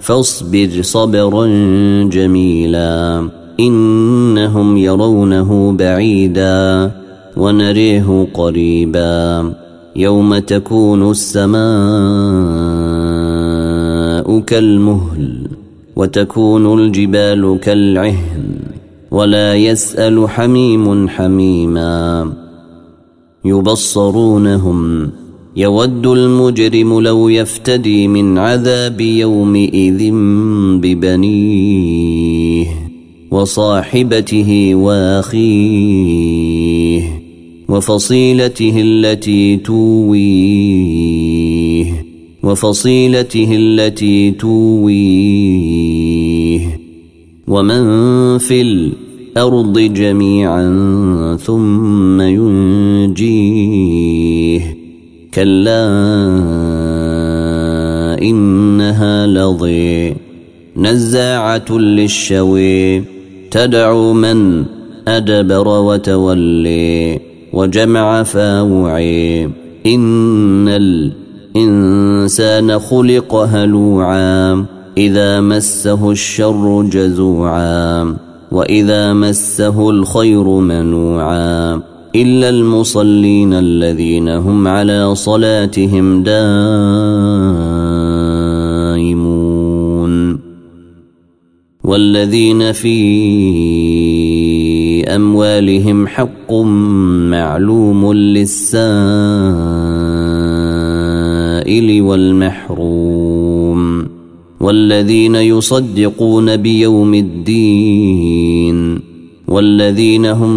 فاصبر صبرا جميلا. إنهم يرونه بعيدا ونريه قريبا. يوم تكون السماء كالمهل وتكون الجبال كالعهن ولا يسأل حميم حميما. يبصرونهم يود المجرم لو يفتدي من عذاب يومئذ ببنيه وصاحبته وأخيه وفصيلته التي تويه وفصيلته التي تويه ومن في الأرض جميعا ثم ينجيه كلا إنها لظي. نزاعة للشوي تدعو من أدبر وتولي وجمع فاوعي. إن الإنسان خلق هلوعا إذا مسه الشر جزوعا وإذا مسه الخير منوعا. إلا المصلين الذين هم على صلاتهم دائمون. والذين في أموالهم حق معلوم للسائل والمحروم. والذين يصدقون بيوم الدين والذين هم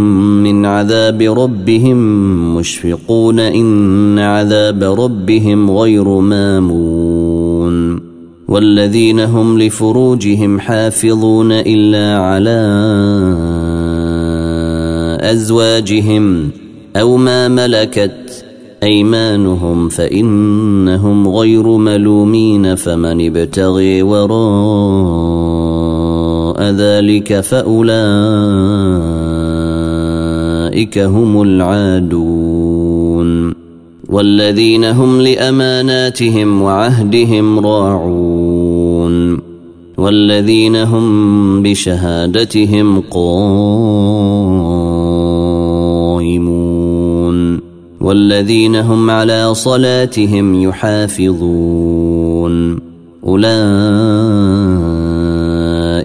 من عذاب ربهم مشفقون إن عذاب ربهم غير مامون والذين هم لفروجهم حافظون إلا على أزواجهم أو ما ملكت أيمانهم فإنهم غير ملومين فمن ابتغي وراء ذلك فأولئك هم العادون والذين هم لأماناتهم وعهدهم راعون والذين هم بشهادتهم قائمون والذين هم على صلاتهم يحافظون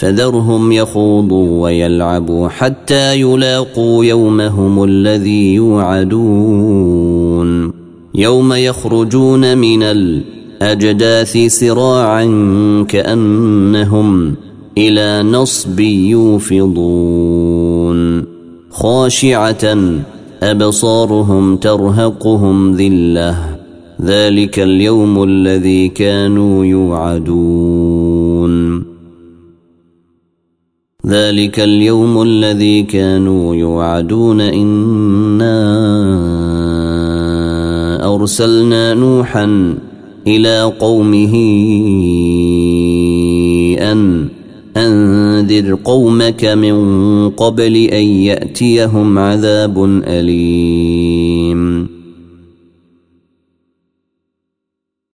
فذرهم يخوضوا ويلعبوا حتى يلاقوا يومهم الذي يوعدون. يوم يخرجون من الأجداث سراعا كأنهم إلى نصب يوفضون. خاشعة أبصارهم ترهقهم ذلة. ذلك اليوم الذي كانوا يوعدون. ذلك اليوم الذي كانوا يوعدون إنا أرسلنا نوحا إلى قومه أن أنذر قومك من قبل أن يأتيهم عذاب أليم.